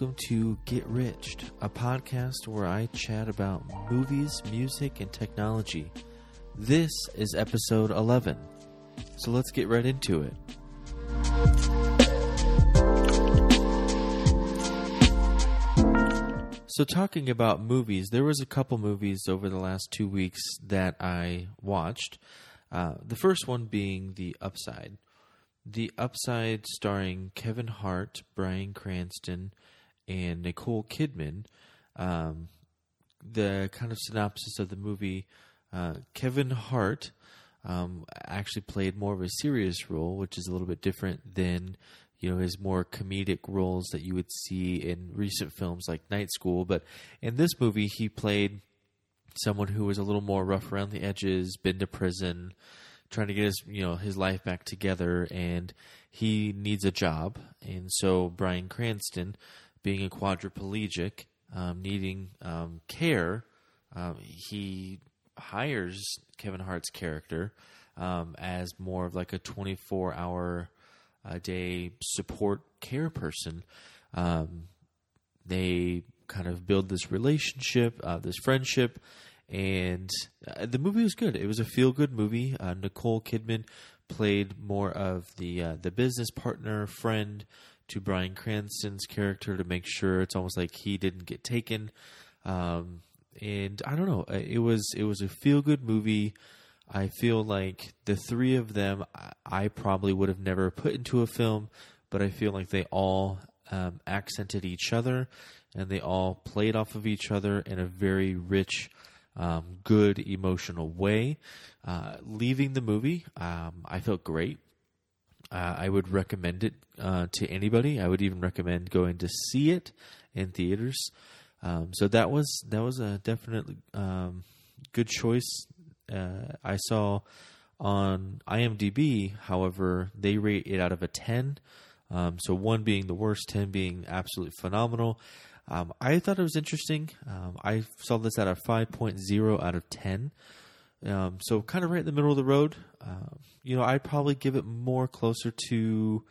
welcome to Get Riched, a podcast where I chat about movies, music, and technology. This is episode 11, so let's get right into it. So, talking about movies, there was a couple movies over the last two weeks that I watched. Uh, the first one being The Upside. The Upside, starring Kevin Hart, Bryan Cranston, and Nicole Kidman. Um, the kind of synopsis of the movie uh, Kevin Hart um, actually played more of a serious role, which is a little bit different than you know his more comedic roles that you would see in recent films like Night School. But in this movie, he played someone who was a little more rough around the edges, been to prison, trying to get his you know his life back together, and he needs a job. And so Bryan Cranston, being a quadriplegic, um, needing um, care, um, he hires Kevin Hart's character um, as more of like a twenty four hour a day support care person. Um, they kind of build this relationship, uh, this friendship, and uh, the movie was good. It was a feel good movie. Uh, Nicole Kidman played more of the uh, the business partner friend to Bryan Cranston's character to make sure it's almost like he didn't get taken. Um, and I don't know, it was it was a feel good movie. I feel like the three of them I probably would have never put into a film, but I feel like they all um, accented each other and they all played off of each other in a very rich um, good emotional way. Uh, leaving the movie, um, I felt great. Uh, I would recommend it uh, to anybody. I would even recommend going to see it in theaters. Um, so that was that was a definitely um, good choice. Uh, I saw on IMDb, however, they rate it out of a ten. Um, so one being the worst, ten being absolutely phenomenal. Um, I thought it was interesting. Um, I saw this at a 5.0 out of 10. Um, so kind of right in the middle of the road. Uh, you know, I'd probably give it more closer to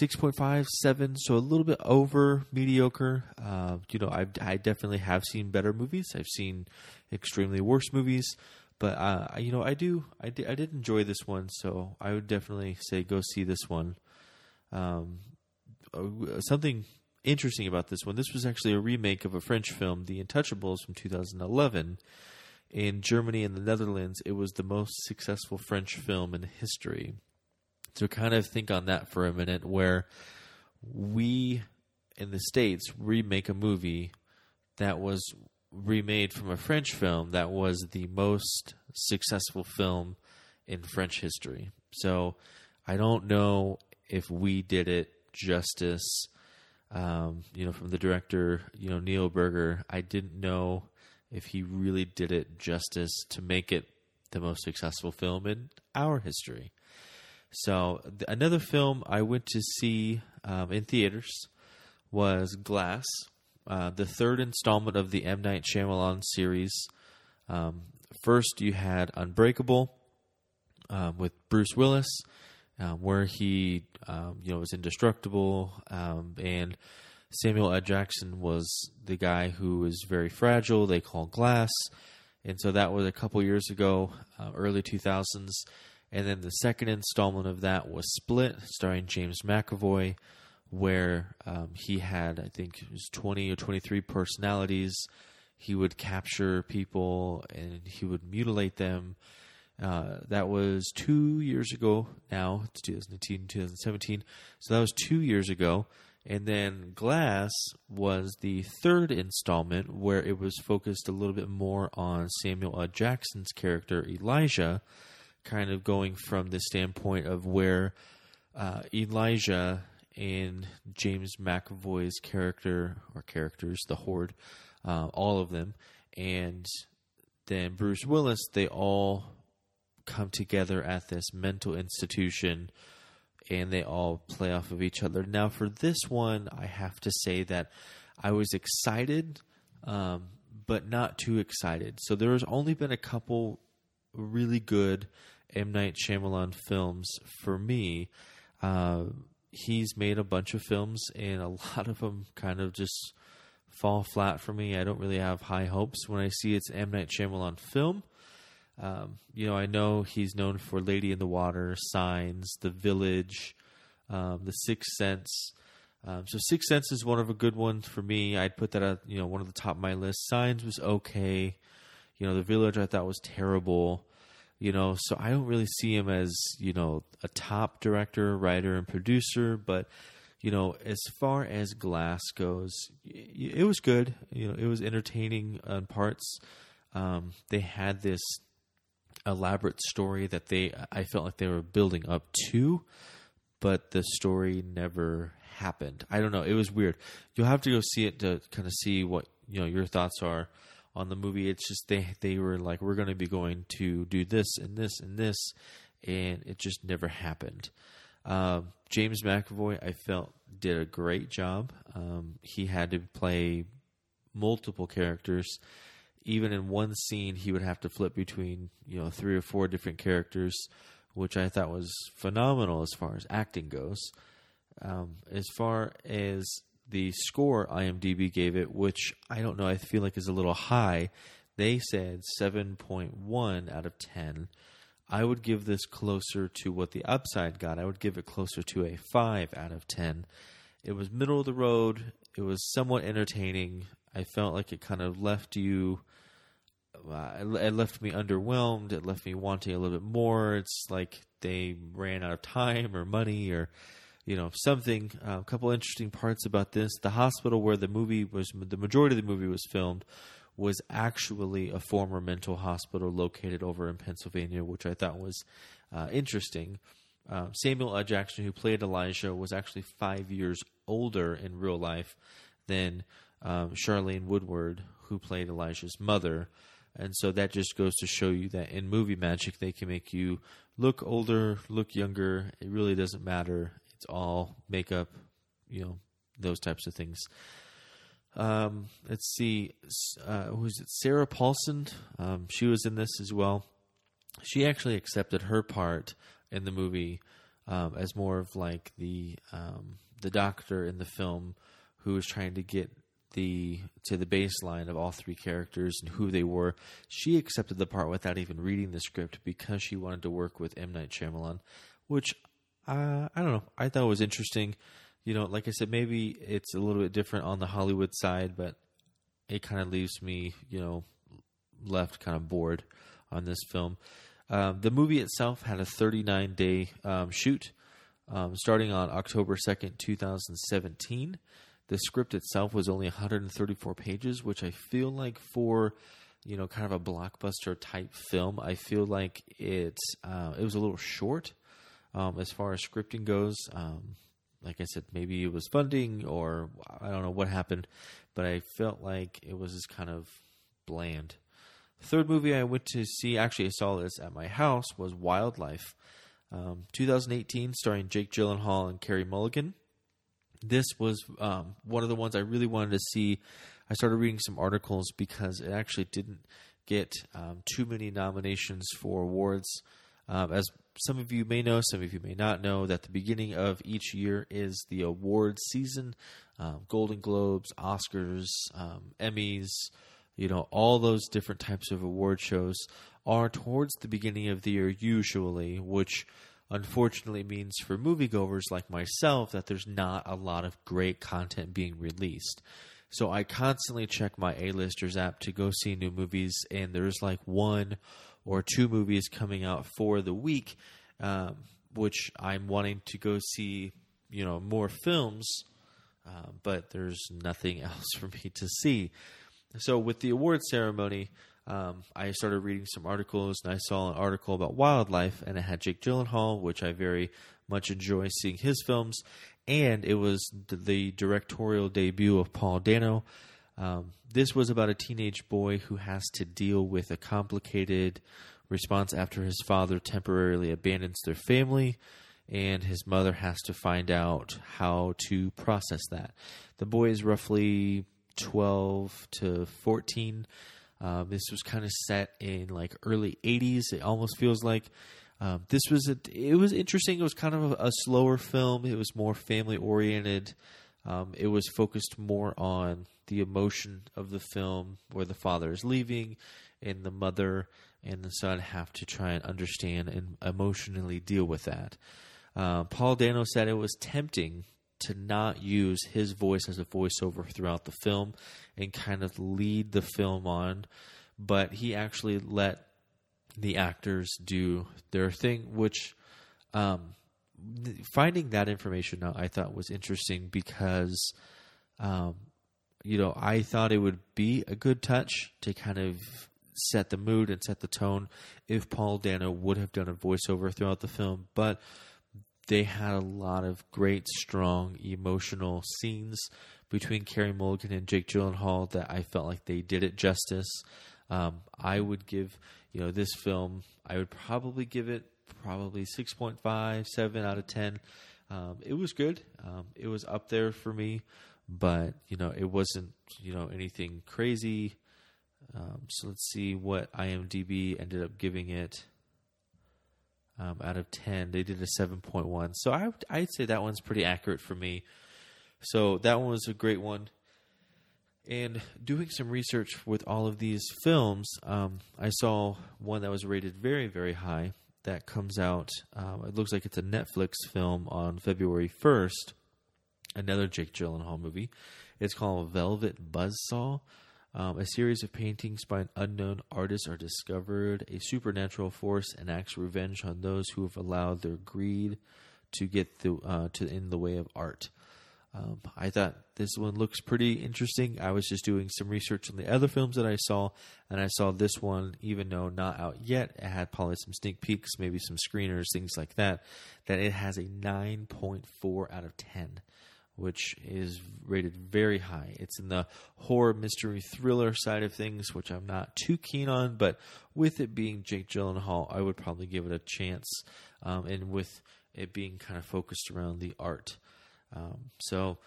6.5, 7, so a little bit over mediocre. Uh, you know, I've, I definitely have seen better movies. I've seen extremely worse movies. But, uh, you know, I do, I did, I did enjoy this one, so I would definitely say go see this one. Um, uh, something interesting about this one. This was actually a remake of a French film, The Untouchables, from 2011. In Germany and the Netherlands, it was the most successful French film in history. So, kind of think on that for a minute, where we in the States remake a movie that was remade from a French film that was the most successful film in French history. So, I don't know if we did it justice um, you know, from the director, you know, Neil Burger. I didn't know if he really did it justice to make it the most successful film in our history. So th- another film I went to see um, in theaters was Glass, uh, the third installment of the M Night Shyamalan series. Um, first, you had Unbreakable um, with Bruce Willis um, where he, um, you know, was indestructible, um, and Samuel L. Jackson was the guy who was very fragile. They call glass, and so that was a couple years ago, uh, early two thousands. And then the second installment of that was Split, starring James McAvoy, where um, he had, I think, it was twenty or twenty three personalities. He would capture people and he would mutilate them uh, that was two years ago now. It's 2018, 2017. So that was two years ago. And then Glass was the third installment where it was focused a little bit more on Samuel L. Jackson's character, Elijah, kind of going from the standpoint of where uh, Elijah and James McAvoy's character, or characters, the Horde, uh, all of them, and then Bruce Willis, they all come together at this mental institution and they all play off of each other. Now, for this one, I have to say that I was excited, um, but not too excited. So there has only been a couple really good M Night Shyamalan films for me. Uh, he's made a bunch of films, and a lot of them kind of just fall flat for me. I don't really have high hopes when I see it's M Night Shyamalan film. Um, you know, I know he's known for Lady in the Water, Signs, The Village, um, The Sixth Sense. Um, so Sixth Sense is one of a good one for me. I'd put that at you know one of the top of my list. Signs was okay. You know, The Village I thought was terrible. You know, so I don't really see him as you know a top director, writer, and producer. But you know, as far as Glass goes, it was good. You know, it was entertaining on parts. Um, they had this elaborate story that they I felt like they were building up to, but the story never happened. I don't know. It was weird. You'll have to go see it to kind of see what you know your thoughts are on the movie. It's just they they were like we're going to be going to do this and this and this, and it just never happened. Um, James McAvoy, I felt did a great job. Um, he had to play multiple characters. Even in one scene, he would have to flip between you know three or four different characters, which I thought was phenomenal as far as acting goes. Um, as far as the score IMDb gave it, which I don't know, I feel like is a little high. They said 7.1 out of 10. I would give this closer to what the upside got. I would give it closer to a 5 out of 10. It was middle of the road. It was somewhat entertaining. I felt like it kind of left you. Uh, it left me underwhelmed. It left me wanting a little bit more. It's like they ran out of time or money or you know something. Uh, a couple interesting parts about this: the hospital where the movie was, the majority of the movie was filmed, was actually a former mental hospital located over in Pennsylvania, which I thought was uh, interesting. Uh, Samuel L. Jackson, who played Elijah, was actually five years older in real life than um, Charlayne Woodard, who played Elijah's mother. And so that just goes to show you that in movie magic, they can make you look older, look younger. It really doesn't matter. It's all makeup, you know, those types of things. Um, let's see, uh, who's it? Sarah Paulson. Um, she was in this as well. She actually accepted her part in the movie um, as more of like the um, the doctor in the film who was trying to get the to the baseline of all three characters and who they were. She accepted the part without even reading the script because she wanted to work with M Night Shyamalan, which uh, I don't know. I thought was interesting. You know, like I said, maybe it's a little bit different on the Hollywood side, but it kind of leaves me, you know, left kind of bored on this film. Um, the movie itself had a 39 day um, shoot um, starting on October 2nd, 2017. The script itself was only 134 pages, which I feel like for you know kind of a blockbuster type film, I feel like it's uh, it was a little short um, as far as scripting goes. Um, like I said, maybe it was funding or I don't know what happened, but I felt like it was just kind of bland. Third movie I went to see, actually, I saw this at my house, was Wildlife. Um, 2018, starring Jake Gyllenhaal and Carey Mulligan. This was um, one of the ones I really wanted to see. I started reading some articles because it actually didn't get um, too many nominations for awards. Um, as some of you may know, some of you may not know, that the beginning of each year is the awards season um, Golden Globes, Oscars, um, Emmys, you know, all those different types of award shows are towards the beginning of the year, usually, which unfortunately means for moviegoers like myself that there's not a lot of great content being released. So I constantly check my A-listers app to go see new movies, and there's like one or two movies coming out for the week, um, which I'm wanting to go see, you know, more films, uh, but there's nothing else for me to see. So with the award ceremony, um, I started reading some articles, and I saw an article about wildlife, and it had Jake Gyllenhaal, which I very much enjoy seeing his films, and it was the directorial debut of Paul Dano. Um, this was about a teenage boy who has to deal with a complicated response after his father temporarily abandons their family, and his mother has to find out how to process that. The boy is roughly 12 to 14. Um, this was kind of set in like early 80s, it almost feels like. Um, this was a, it was interesting. It was kind of a, a slower film. It was more family oriented. Um, it was focused more on the emotion of the film, where the father is leaving, and the mother and the son have to try and understand and emotionally deal with that. Uh, Paul Dano said it was tempting to not use his voice as a voiceover throughout the film and kind of lead the film on, but he actually let the actors do their thing, which um, finding that information out I thought was interesting because, um, you know, I thought it would be a good touch to kind of set the mood and set the tone if Paul Dano would have done a voiceover throughout the film, but they had a lot of great, strong, emotional scenes between Carey Mulligan and Jake Gyllenhaal that I felt like they did it justice. Um, I would give, you know, this film, I would probably give it probably 6.5, 7 out of 10. Um, it was good. Um, it was up there for me, but, you know, it wasn't, you know, anything crazy. Um, so let's see what IMDb ended up giving it. Um, out of 10. They did a 7.1. So I, I'd say that one's pretty accurate for me. So that one was a great one. And doing some research with all of these films, um, I saw one that was rated very, very high that comes out. Um, it looks like it's a Netflix film on February 1st. Another Jake Gyllenhaal movie. It's called Velvet Buzzsaw. Um, a series of paintings by an unknown artist are discovered. A supernatural force enacts revenge on those who have allowed their greed to get the, uh, to in the way of art. Um, I thought this one looks pretty interesting. I was just doing some research on the other films that I saw, and I saw this one, even though not out yet. It had probably some sneak peeks, maybe some screeners, things like that. That it has a 9.4 out of 10 which is rated very high. It's in the horror, mystery, thriller side of things, which I'm not too keen on, but with it being Jake Gyllenhaal, I would probably give it a chance, um, and with it being kind of focused around the art. Um, so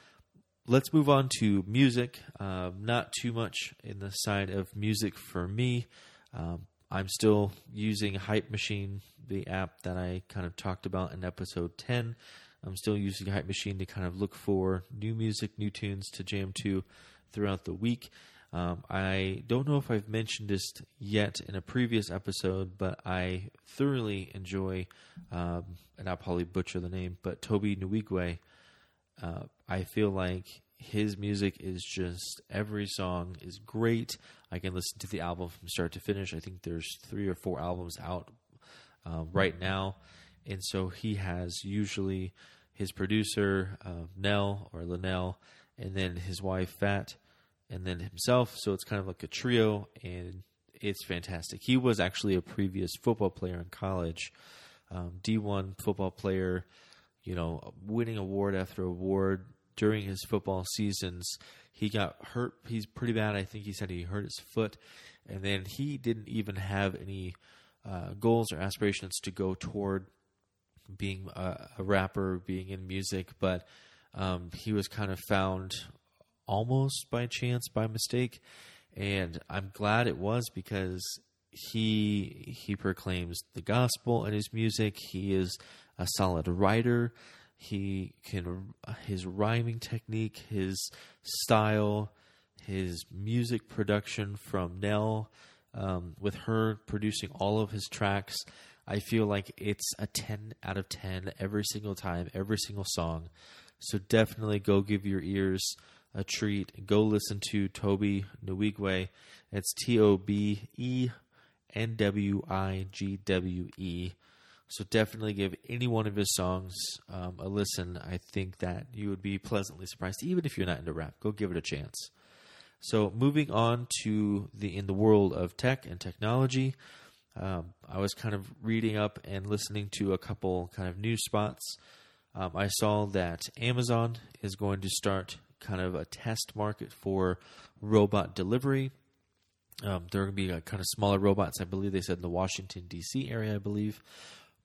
let's move on to music. Um, not too much in the side of music for me. Um, I'm still using Hype Machine, the app that I kind of talked about in episode 10. I'm still using Hype Machine to kind of look for new music, new tunes to jam to throughout the week. Um, I don't know if I've mentioned this yet in a previous episode, but I thoroughly enjoy, um, and I'll probably butcher the name, but Tobe Nwigwe. Uh, I feel like his music is just every song is great. I can listen to the album from start to finish. I think there's three or four albums out uh, right now and so he has usually his producer uh, Nell or LaNell, and then his wife Fat, and then himself. So it's kind of like a trio, and it's fantastic. He was actually a previous football player in college, um, D1 football player, you know, winning award after award during his football seasons. He got hurt. He's pretty bad. I think he said he hurt his foot, and then he didn't even have any uh, goals or aspirations to go toward being a, a rapper, being in music, but um, he was kind of found almost by chance, by mistake, and I'm glad it was because he he proclaims the gospel in his music. He is a solid writer. He can his rhyming technique, his style, his music production from Nell, um, with her producing all of his tracks. I feel like it's a 10 out of 10 every single time, every single song. So definitely go give your ears a treat. Go listen to Tobe Nwigwe. It's T O B E N W I G W E. So definitely give any one of his songs um, a listen. I think that you would be pleasantly surprised, even if you're not into rap. Go give it a chance. So moving on to the in the world of tech and technology, um, I was kind of reading up and listening to a couple kind of news spots. Um, I saw that Amazon is going to start kind of a test market for robot delivery. Um, there are going to be kind of smaller robots, I believe they said in the Washington D.C. area, I believe.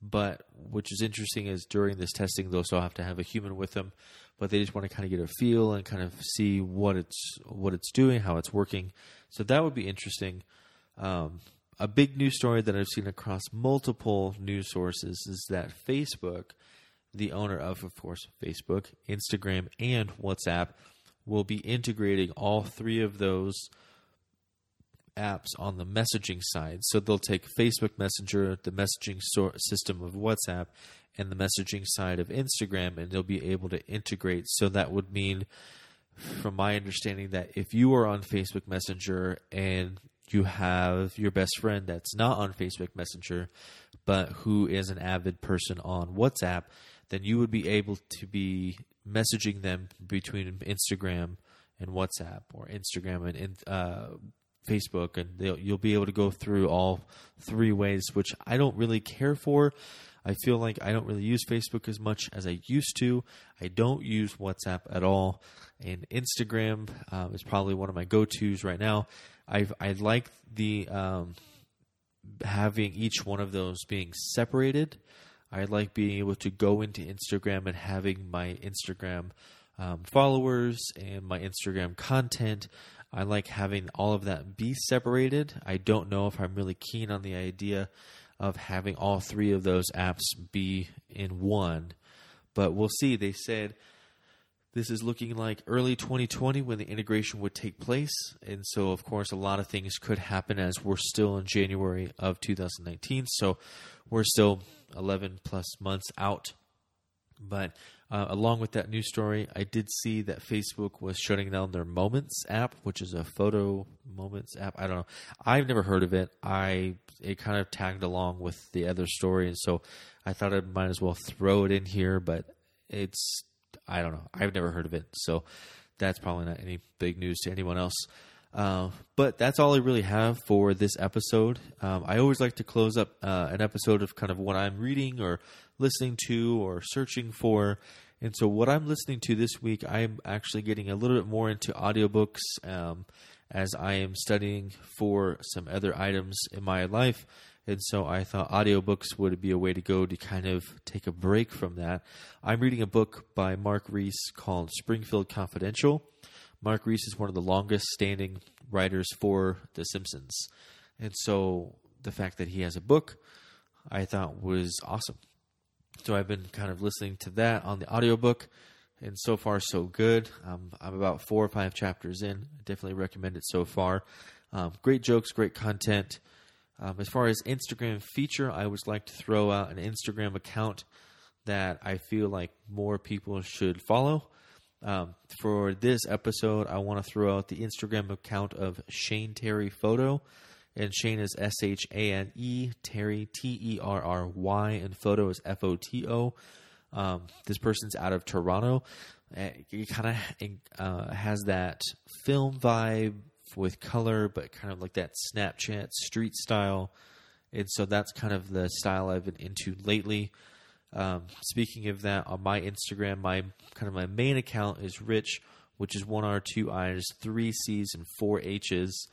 But which is interesting is during this testing, they'll still have to have a human with them, but they just want to kind of get a feel and kind of see what it's what it's doing, how it's working. So that would be interesting. Um, a big news story that I've seen across multiple news sources is that Facebook, the owner of, of course, Facebook, Instagram, and WhatsApp, will be integrating all three of those apps on the messaging side. So they'll take Facebook Messenger, the messaging system of WhatsApp, and the messaging side of Instagram, and they'll be able to integrate. So that would mean, from my understanding, that if you are on Facebook Messenger and you have your best friend that's not on Facebook Messenger, but who is an avid person on WhatsApp, then you would be able to be messaging them between Instagram and WhatsApp or Instagram and uh, Facebook, and you'll be able to go through all three ways, which I don't really care for. I feel like I don't really use Facebook as much as I used to. I don't use WhatsApp at all, and Instagram um, is probably one of my go tos right now. I I like the um, having each one of those being separated. I like being able to go into Instagram and having my Instagram um, followers and my Instagram content I like having all of that be separated. I don't know if I'm really keen on the idea of having all three of those apps be in one, but we'll see. They said this is looking like early 2020 when the integration would take place. And so, of course, a lot of things could happen as we're still in January of 2019. So we're still 11 plus months out. But uh, along with that news story, I did see that Facebook was shutting down their Moments app, which is a photo Moments app. I don't know. I've never heard of it. I it kind of tagged along with the other story, and so I thought I might as well throw it in here. But it's I don't know. I've never heard of it, so that's probably not any big news to anyone else. Uh, but that's all I really have for this episode. Um, I always like to close up uh, an episode of kind of what I'm reading or listening to or searching for. And so, what I'm listening to this week, I'm actually getting a little bit more into audiobooks um, as I am studying for some other items in my life. And so, I thought audiobooks would be a way to go to kind of take a break from that. I'm reading a book by Mark Reiss called Springfield Confidential. Mark Reiss is one of the longest standing writers for The Simpsons. And so, the fact that he has a book, I thought was awesome. So I've been kind of listening to that on the audiobook, and so far so good. Um, I'm about four or five chapters in. I definitely recommend it so far. Um, great jokes, great content. Um, as far as Instagram feature, I would like to throw out an Instagram account that I feel like more people should follow. Um, for this episode, I want to throw out the Instagram account of Shane Terry Photo and Shane is S H A N E, Terry T E R R Y, and Photo is F O T O. Um, this person's out of Toronto. It kind of uh, has that film vibe with color, but kind of like that Snapchat street style. And so that's kind of the style I've been into lately. Um, speaking of that, on my Instagram, my kind of my main account is Rich, which is one R, two I's, three C's, and four H's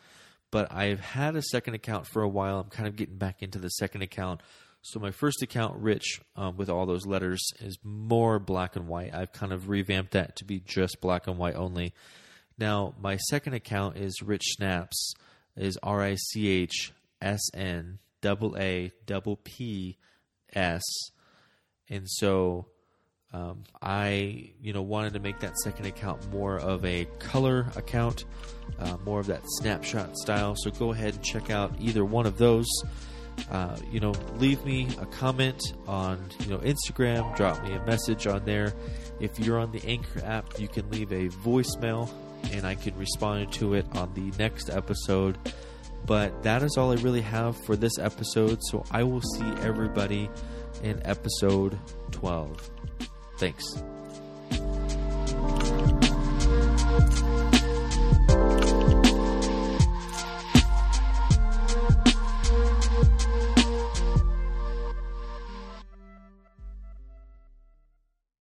but I've had a second account for a while. I'm kind of getting back into the second account. So my first account, Rich, um, with all those letters, is more black and white. I've kind of revamped that to be just black and white only. Now my second account is Rich Snaps, is R I C H S N double A double P S, and so um, I, you know, wanted to make that second account more of a color account, uh, more of that snapshot style. So go ahead and check out either one of those. Uh, you know, leave me a comment on, you know, Instagram. Drop me a message on there. If you're on the Anchor app, you can leave a voicemail, and I can respond to it on the next episode. But that is all I really have for this episode. So I will see everybody in episode 12. Thanks.